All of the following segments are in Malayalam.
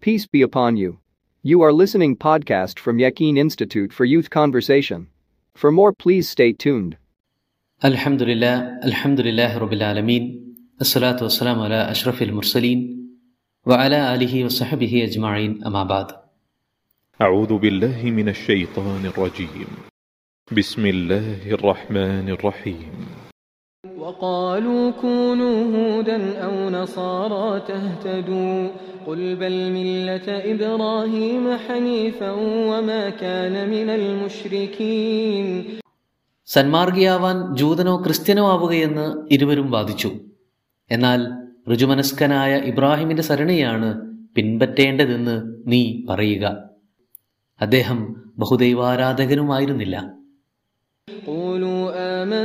Peace be upon you. You are listening podcast from Yakin Institute for Youth Conversation. For more please stay tuned. الحمد لله الحمد لله رب العالمين الصلاة والسلام على أشرف المرسلين وعلى آله وصحبه أجمعين أما بعد أعوذ بالله من الشيطان الرجيم بسم الله الرحمن الرحيم وقالوا كونوا هودا أو نصارى تهتدوا قل بل ملة إبراهيم حنيفا وما كان من المشركين സന്മാർഗിയാവാൻ ജൂതനോ ക്രിസ്ത്യനോ ആവുകയെന്ന് ഇരുവരും വാദിച്ചു എന്നാൽ ഋജുമനസ്കനായ ഇബ്രാഹിമിന്റെ സരണിയാണ് പിൻപറ്റേണ്ടതെന്ന് നീ പറയുക അദ്ദേഹം ബഹുദൈവാരാധകനുമായിരുന്നില്ല قولوا آمنا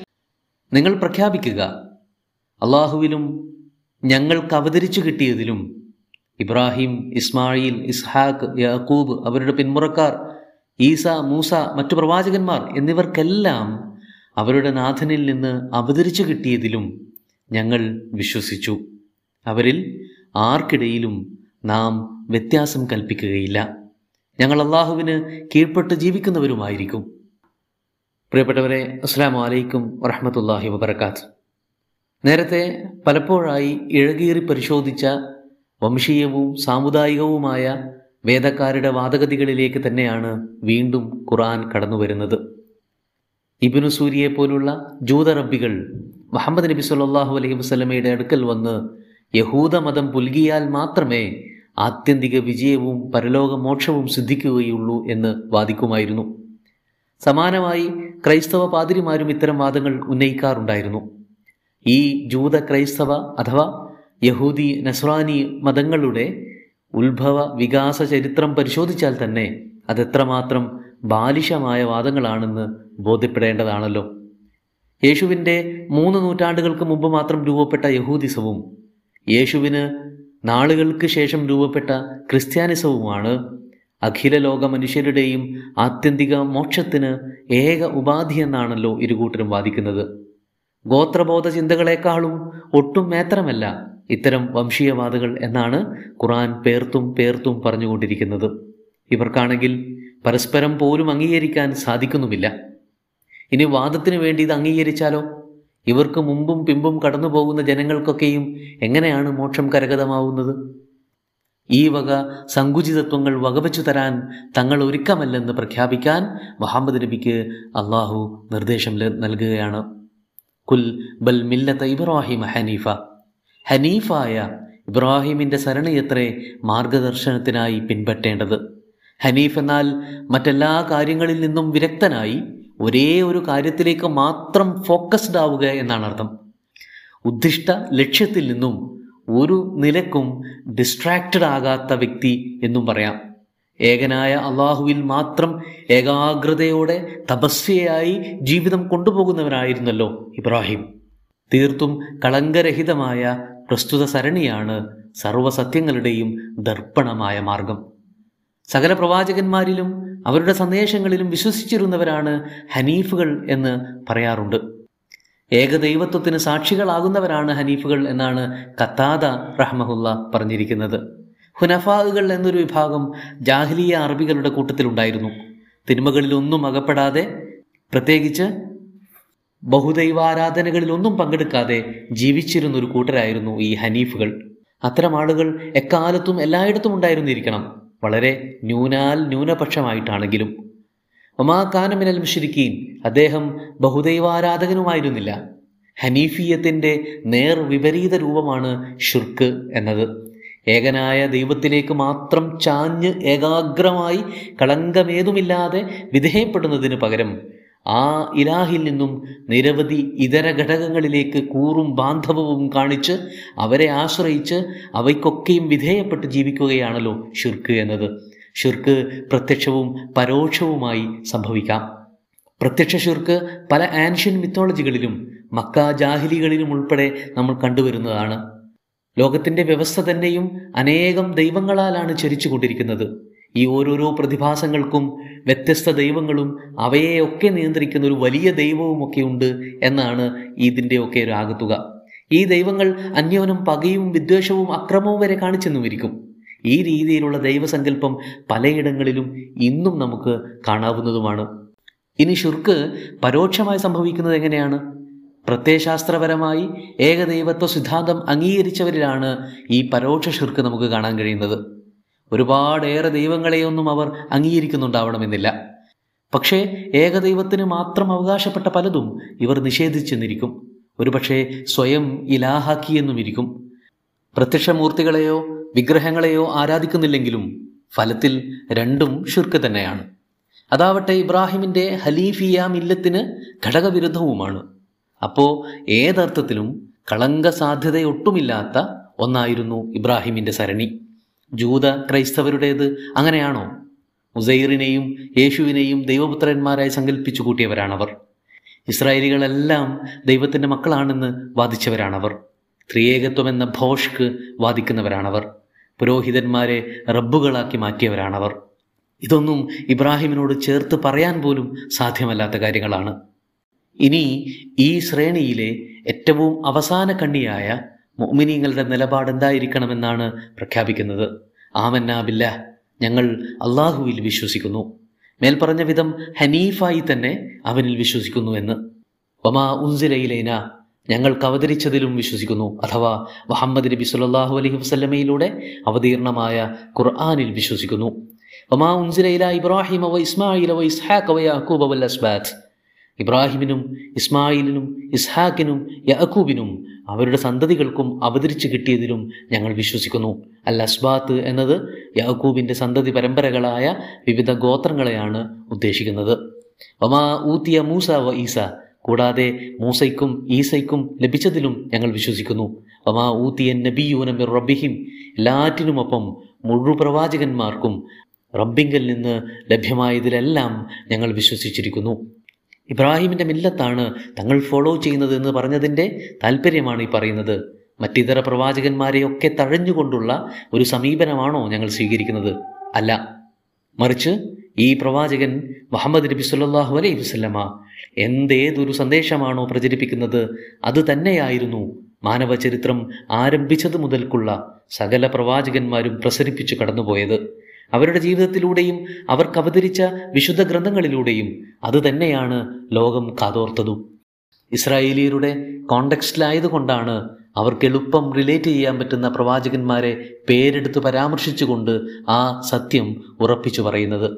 നിങ്ങൾ പ്രഖ്യാപിക്കുക. അള്ളാഹുവിലും ഞങ്ങൾക്ക് അവതരിച്ചു കിട്ടിയതിലും ഇബ്രാഹിം ഇസ്മായിൽ ഇസ്ഹാഖ് യാക്കൂബ് അവരുടെ പിന്മുറക്കാർ ഈസ മൂസ മറ്റു പ്രവാചകന്മാർ എന്നിവർക്കെല്ലാം അവരുടെ നാഥനിൽ നിന്ന് അവതരിച്ചു കിട്ടിയതിലും ഞങ്ങൾ വിശ്വസിച്ചു. അവരിൽ ആർക്കിടയിലും നാം വ്യത്യാസം കൽപ്പിക്കുകയില്ല. ഞങ്ങൾ അള്ളാഹുവിന് കീഴ്പ്പെട്ട് ജീവിക്കുന്നവരുമായിരിക്കും. പ്രിയപ്പെട്ടവരെ അസ്സാം വലൈക്കും വറഹമത്തല്ലാഹി വബർക്കാത്ത് നേരത്തെ പലപ്പോഴായി ഇഴകീറി പരിശോധിച്ച വംശീയവും സാമുദായികവുമായ വേദക്കാരുടെ വാദഗതികളിലേക്ക് തന്നെയാണ് വീണ്ടും ഖുറാൻ കടന്നു വരുന്നത്. ഇബിനു സൂരിയെ പോലുള്ള ജൂതറബികൾ മുഹമ്മദ് നബി സല്ലാഹു അലൈഹി വസ്ലമയുടെ അടുക്കൽ വന്ന് യഹൂദ മതം പുൽകിയാൽ മാത്രമേ ആത്യന്തിക വിജയവും പരലോക മോക്ഷവും സിദ്ധിക്കുകയുള്ളൂ എന്ന് വാദിക്കുമായിരുന്നു. സമാനമായി ക്രൈസ്തവ പാതിരിമാരും ഇത്തരം വാദങ്ങൾ ഉന്നയിക്കാറുണ്ടായിരുന്നു. ഈ ജൂത ക്രൈസ്തവ അഥവാ യഹൂദി നസ്രാനി മതങ്ങളുടെ ഉത്ഭവ വികാസ ചരിത്രം പരിശോധിച്ചാൽ തന്നെ അതെത്രമാത്രം ബാലിശമായ വാദങ്ങളാണെന്ന് ബോധ്യപ്പെടേണ്ടതാണല്ലോ. യേശുവിന്റെ മൂന്ന് നൂറ്റാണ്ടുകൾക്ക് മുമ്പ് മാത്രം രൂപപ്പെട്ട യഹൂദിസവും യേശുവിന് നാളുകൾക്ക് ശേഷം രൂപപ്പെട്ട ക്രിസ്ത്യാനിസവുമാണ് അഖില ലോക മനുഷ്യരുടെയും ആത്യന്തിക മോക്ഷത്തിന് ഏക ഉപാധി എന്നാണല്ലോ ഇരുകൂട്ടരും വാദിക്കുന്നത്. ഗോത്രബോധ ചിന്തകളെക്കാളും ഒട്ടും മേത്രമല്ല ഇത്തരം വംശീയവാദകൾ എന്നാണ് ഖുറാൻ പേർത്തും പേർത്തും പറഞ്ഞുകൊണ്ടിരിക്കുന്നത്. ഇവർക്കാണെങ്കിൽ പരസ്പരം പോലും അംഗീകരിക്കാൻ സാധിക്കുന്നുമില്ല. ഇനി വാദത്തിനു വേണ്ടി ഇത് അംഗീകരിച്ചാലോ? ഇവർക്ക് മുമ്പും പിമ്പും കടന്നു പോകുന്ന ജനങ്ങൾക്കൊക്കെയും എങ്ങനെയാണ് മോക്ഷം കരഗതമാവുന്നത്? ഈ വക സങ്കുചിതത്വങ്ങൾ വകവച്ചു തരാൻ തങ്ങൾ ഒരുക്കമല്ലെന്ന് പ്രഖ്യാപിക്കാൻ മുഹമ്മദ് നബിക്ക് അള്ളാഹു നിർദ്ദേശം നൽകുകയാണ്. കുൽ ബൽ മില്ലത്ത ഇബ്രാഹിം ഹനീഫ. ഹനീഫായ ഇബ്രാഹിമിന്റെ സരണിയത്രേ മാർഗദർശനത്തിനായി പിൻപറ്റേണ്ടത്. ഹനീഫ് എന്നാൽ മറ്റെല്ലാ കാര്യങ്ങളിൽ നിന്നും വിരക്തനായി ഒരേ ഒരു കാര്യത്തിലേക്ക് മാത്രം ഫോക്കസ്ഡ് ആവുക എന്നാണ് അർത്ഥം ഉദ്ദിഷ്ട ലക്ഷ്യത്തിൽ നിന്നും ഒരു നിലക്കും ഡിസ്ട്രാക്റ്റഡ് ആകാത്ത വ്യക്തി എന്നും പറയാം. ഏകനായ അള്ളാഹുവിൽ മാത്രം ഏകാഗ്രതയോടെ തപസ്യയായി ജീവിതം കൊണ്ടുപോകുന്നവനായിരുന്നല്ലോ ഇബ്രാഹിം. തീർത്തും കളങ്കരഹിതമായ പ്രസ്തുത സരണിയാണ് സർവസത്യങ്ങളുടെയും ദർപ്പണമായ മാർഗം. സകല പ്രവാചകന്മാരിലും അവരുടെ സന്ദേശങ്ങളിലും വിശ്വസിച്ചിരുന്നവരാണ് ഹനീഫുകൾ എന്ന് പറയാറുണ്ട്. ഏകദൈവത്വത്തിന് സാക്ഷികളാകുന്നവരാണ് ഹനീഫുകൾ എന്നാണ് കത്താദ റഹ്മഹുല്ല പറഞ്ഞിരിക്കുന്നത്. ഹുനഫാഹുകൾ എന്നൊരു വിഭാഗം ജാഹ്ലിയ അറബികളുടെ കൂട്ടത്തിലുണ്ടായിരുന്നു. തിന്മകളിലൊന്നും അകപ്പെടാതെ പ്രത്യേകിച്ച് ബഹുദൈവാരാധനകളിലൊന്നും പങ്കെടുക്കാതെ ജീവിച്ചിരുന്ന ഒരു കൂട്ടരായിരുന്നു ഈ ഹനീഫുകൾ. അത്തരം ആളുകൾ എക്കാലത്തും എല്ലായിടത്തും ഉണ്ടായിരുന്നിരിക്കണം. വളരെ ന്യൂനാൽ ന്യൂനപക്ഷമായിട്ടാണെങ്കിലും. ഒമാ കാനമിനൽ അദ്ദേഹം ബഹുദൈവാരാധകനുമായിരുന്നില്ല. ഹനീഫിയത്തിന്റെ നേർ വിപരീത രൂപമാണ് ഷിർക്ക് എന്നത്. ഏകനായ ദൈവത്തിലേക്ക് മാത്രം ചാഞ്ഞ് ഏകാഗ്രമായി കളങ്കമേതുമില്ലാതെ വിധേയപ്പെടുന്നതിന് പകരം ആ ഇലാഹിൽ നിന്നും നിരവധി ഇതര ഘടകങ്ങളിലേക്ക് കൂറും ബാന്ധവവും കാണിച്ച് അവരെ ആശ്രയിച്ച് അവയ്ക്കൊക്കെയും വിധേയപ്പെട്ട് ജീവിക്കുകയാണല്ലോ ഷിർക്ക് എന്നത്. ഷിർക്ക് പ്രത്യക്ഷവും പരോക്ഷവുമായി സംഭവിക്കാം. പ്രത്യക്ഷ ഷിർക്ക് പല ആൻഷ്യൻ മിത്തോളജികളിലും മക്ക ജാഹിലികളിലും ഉൾപ്പെടെ നമ്മൾ കണ്ടുവരുന്നതാണ്. ലോകത്തിന്റെ വ്യവസ്ഥ തന്നെയും അനേകം ദൈവങ്ങളാലാണ് ചരിച്ചുകൊണ്ടിരിക്കുന്നത്. ഈ ഓരോരോ പ്രതിഭാസങ്ങൾക്കും വ്യത്യസ്ത ദൈവങ്ങളും അവയെയൊക്കെ നിയന്ത്രിക്കുന്ന ഒരു വലിയ ദൈവവുമൊക്കെ ഉണ്ട് എന്നാണ് ഇതിന്റെയൊക്കെ ഒരു ആകത്തുക. ഈ ദൈവങ്ങൾ അന്യോനം പകയും വിദ്വേഷവും അക്രമവും വരെ കാണിച്ചെന്നുമിരിക്കും. ഈ രീതിയിലുള്ള ദൈവസങ്കല്പം പലയിടങ്ങളിലും ഇന്നും നമുക്ക് കാണാവുന്നതുമാണ്. ഇനി ഷുർക്ക് പരോക്ഷമായി സംഭവിക്കുന്നത് എങ്ങനെയാണ്? പ്രത്യയശാസ്ത്രപരമായി ഏകദൈവത്വ സിദ്ധാന്തം അംഗീകരിച്ചവരിലാണ് ഈ പരോക്ഷ ഷിർക്ക് നമുക്ക് കാണാൻ കഴിയുന്നത്. ഒരുപാടേറെ ദൈവങ്ങളെയൊന്നും അവർ അംഗീകരിക്കുന്നുണ്ടാവണമെന്നില്ല. പക്ഷേ ഏകദൈവത്തിന് മാത്രം അവകാശപ്പെട്ട പലതും ഇവർ നിഷേധിച്ചെന്നിരിക്കും. ഒരുപക്ഷെ സ്വയം ഇലാഹാക്കിയെന്നുമിരിക്കും. പ്രത്യക്ഷമൂർത്തികളെയോ വിഗ്രഹങ്ങളെയോ ആരാധിക്കുന്നില്ലെങ്കിലും ഫലത്തിൽ രണ്ടും ഷിർക്ക് തന്നെയാണ്. അതാവട്ടെ ഇബ്രാഹിമിന്റെ ഹലീഫിയ മില്ലത്തിന് ഘടകവിരുദ്ധവുമാണ്. അപ്പോ ഏതർത്ഥത്തിലും കളങ്ക സാധ്യതയൊട്ടുമില്ലാത്ത ഒന്നായിരുന്നു ഇബ്രാഹിമിന്റെ സരണി. ജൂത ക്രൈസ്തവരുടേത് അങ്ങനെയാണോ? മുസൈറിനെയും യേശുവിനെയും ദൈവപുത്രന്മാരായി സങ്കല്പിച്ചു കൂട്ടിയവരാണവർ. ഇസ്രായേലികളെല്ലാം ദൈവത്തിന്റെ മക്കളാണെന്ന് വാദിച്ചവരാണവർ. ത്രിയേകത്വം എന്ന ഭോഷ്ക്ക് വാദിക്കുന്നവരാണവർ. പുരോഹിതന്മാരെ റബ്ബുകളാക്കി മാറ്റിയവരാണവർ. ഇതൊന്നും ഇബ്രാഹിമിനോട് ചേർത്ത് പറയാൻ പോലും സാധ്യമല്ലാത്ത കാര്യങ്ങളാണ്. ഇനി ഈ ശ്രേണിയിലെ ഏറ്റവും അവസാന കണ്ണിയായ മോമിനിങ്ങളുടെ നിലപാട് എന്തായിരിക്കണമെന്നാണ് പ്രഖ്യാപിക്കുന്നത്. ആമന്നാബില്ല ഞങ്ങൾ അള്ളാഹുവിൽ വിശ്വസിക്കുന്നു. മേൽപ്പറഞ്ഞ വിധം ഹനീഫായി തന്നെ അവനിൽ വിശ്വസിക്കുന്നു എന്ന്. വമാ ഉൻസിലയിലേന ഞങ്ങൾക്ക് അവതരിച്ചതിലും വിശ്വസിക്കുന്നു. അഥവാ മുഹമ്മദ് നബി സുല്ലാഹു അലൈഹി വസ്ലമയിലൂടെ അവതീർണമായ ഖുർആാനിൽ വിശ്വസിക്കുന്നു. വമാ ഉൻസിലയില ഇബ്രാഹിം വ ഇസ്മായിൽ വ ഇസ്ഹാഖ് വ യാക്കൂബ് വൽ അസ്ബാത്ത്. ഇബ്രാഹിമിനും ഇസ്മായിലിനും ഇസ്ഹാക്കിനും യാക്കൂബിനും അവരുടെ സന്തതികൾക്കും അവതരിച്ചു കിട്ടിയതിലും ഞങ്ങൾ വിശ്വസിക്കുന്നു. അൽ അസ്ബാത്ത് എന്നത് യാക്കൂബിന്റെ സന്തതി പരമ്പരകളായ വിവിധ ഗോത്രങ്ങളെയാണ് ഉദ്ദേശിക്കുന്നത്. ഒമാ ഊത്തിയ മൂസ വ ഈസ. കൂടാതെ മൂസയ്ക്കും ഈസയ്ക്കും ലഭിച്ചതിലും ഞങ്ങൾ വിശ്വസിക്കുന്നു. അമാ ഊത്തിയൻ നബിയൂന മിർ റബ്ബിഹിം. എല്ലാറ്റിനുമൊപ്പം മുഴു പ്രവാചകന്മാർക്കും റബ്ബിങ്കൽ നിന്ന് ലഭ്യമായതിലെല്ലാം ഞങ്ങൾ വിശ്വസിച്ചിരിക്കുന്നു. ഇബ്രാഹിമിന്റെ മില്ലത്താണ് തങ്ങൾ ഫോളോ ചെയ്യുന്നത് എന്ന് പറഞ്ഞതിന്റെ താല്പര്യമാണ് ഈ പറയുന്നത്. മറ്റിതര പ്രവാചകന്മാരെയൊക്കെ തഴഞ്ഞുകൊണ്ടുള്ള ഒരു സമീപനമാണോ ഞങ്ങൾ സ്വീകരിക്കുന്നത്? അല്ല. മറിച്ച് ഈ പ്രവാചകൻ മുഹമ്മദ് നബി സല്ലാഹു അലൈഹി വസ്ലമ എന്തേതൊരു സന്ദേശമാണോ പ്രചരിപ്പിക്കുന്നത്? അത് തന്നെയായിരുന്നു മാനവ ചരിത്രം ആരംഭിച്ചത് മുതൽക്കുള്ള സകല പ്രവാചകന്മാരും പ്രസരിപ്പിച്ചു കടന്നുപോയത്. അവരുടെ ജീവിതത്തിലൂടെയും അവർക്ക് അവതരിച്ച വിശുദ്ധ ഗ്രന്ഥങ്ങളിലൂടെയും അത് തന്നെയാണ് ലോകം കാതോർത്തതും. ഇസ്രായേലിയരുടെ കോണ്ടക്സ്റ്റിലായതുകൊണ്ടാണ് അവർക്ക് എളുപ്പം റിലേറ്റ് ചെയ്യാൻ പറ്റുന്ന പ്രവാചകന്മാരെ പേരെടുത്ത് പരാമർശിച്ചുകൊണ്ട് ആ സത്യം ഉറപ്പിച്ചു പറയുന്നത്.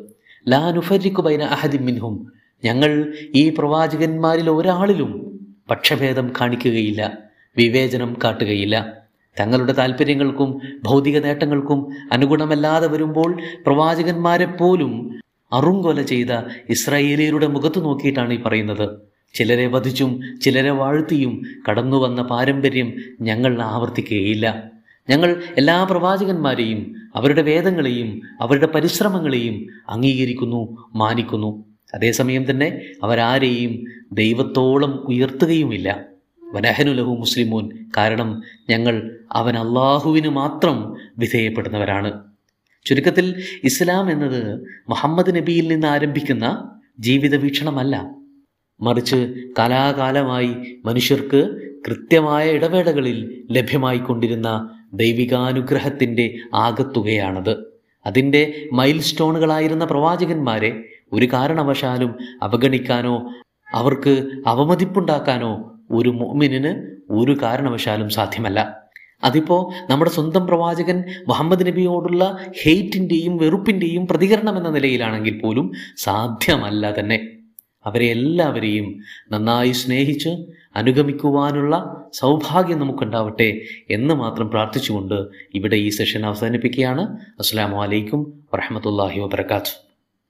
ലാ നുഫരിക്കു ബൈന അഹദി മിൻഹും. ഞങ്ങൾ ഈ പ്രവാചകന്മാരിൽ ഒരാളിലും പക്ഷഭേദം കാണിക്കുകയില്ല വിവേചനം കാട്ടുകയില്ല. തങ്ങളുടെ താല്പര്യങ്ങൾക്കും ഭൗതിക നേട്ടങ്ങൾക്കും അനുഗുണമല്ലാതെ വരുമ്പോൾ പ്രവാചകന്മാരെ പോലും അറുങ്കൊല ചെയ്ത ഇസ്രായേലിയരുടെ മുഖത്ത് നോക്കിയിട്ടാണ് ഈ പറയുന്നത്. ചിലരെ വധിച്ചും ചിലരെ വാഴ്ത്തിയും കടന്നു വന്ന പാരമ്പര്യം ഞങ്ങൾ ആവർത്തിക്കുകയില്ല. ഞങ്ങൾ എല്ലാ പ്രവാചകന്മാരെയും അവരുടെ വേദങ്ങളെയും അവരുടെ പരിശ്രമങ്ങളെയും അംഗീകരിക്കുന്നു മാനിക്കുന്നു. അതേസമയം തന്നെ അവരാരെയും ദൈവത്തോളം ഉയർത്തുകയുമില്ല. വനഹനുലഹു മുസ്ലിമൂൻ. കാരണം ഞങ്ങൾ അവൻ അള്ളാഹുവിന് മാത്രം വിധേയപ്പെടുന്നവരാണ്. ചുരുക്കത്തിൽ ഇസ്ലാം എന്നത് മുഹമ്മദ് നബിയിൽ നിന്ന് ആരംഭിക്കുന്ന ജീവിത വീക്ഷണമല്ല മറിച്ച് കാലാകാലമായി മനുഷ്യർക്ക് കൃത്യമായ ഇടവേളകളിൽ ലഭ്യമായിക്കൊണ്ടിരുന്ന ദൈവികാനുഗ്രഹത്തിന്റെ ആകത്തുകയാണത്. അതിന്റെ മൈൽ സ്റ്റോണുകളായിരുന്ന പ്രവാചകന്മാരെ ഒരു കാരണവശാലും അവഗണിക്കാനോ അവർക്ക് അവമതിപ്പുണ്ടാക്കാനോ ഒരു മോമിനിന് ഒരു കാരണവശാലും സാധ്യമല്ല. അതിപ്പോ നമ്മുടെ സ്വന്തം പ്രവാചകൻ മുഹമ്മദ് നബിയോടുള്ള ഹെയ്റ്റിന്റെയും വെറുപ്പിന്റെയും പ്രതികരണം എന്ന നിലയിലാണെങ്കിൽ പോലും സാധ്യമല്ല തന്നെ. അവരെ എല്ലാവരെയും നന്നായി സ്നേഹിച്ച് അനുഗമിക്കുവാനുള്ള സൗഭാഗ്യം നമുക്കുണ്ടാവട്ടെ എന്ന് മാത്രം പ്രാർത്ഥിച്ചുകൊണ്ട് ഇവിടെ ഈ സെഷൻ അവസാനിപ്പിക്കുകയാണ്. അസ്സാം വലൈക്കും വറഹമത്തല്ലാഹി വാബർക്കാത്തു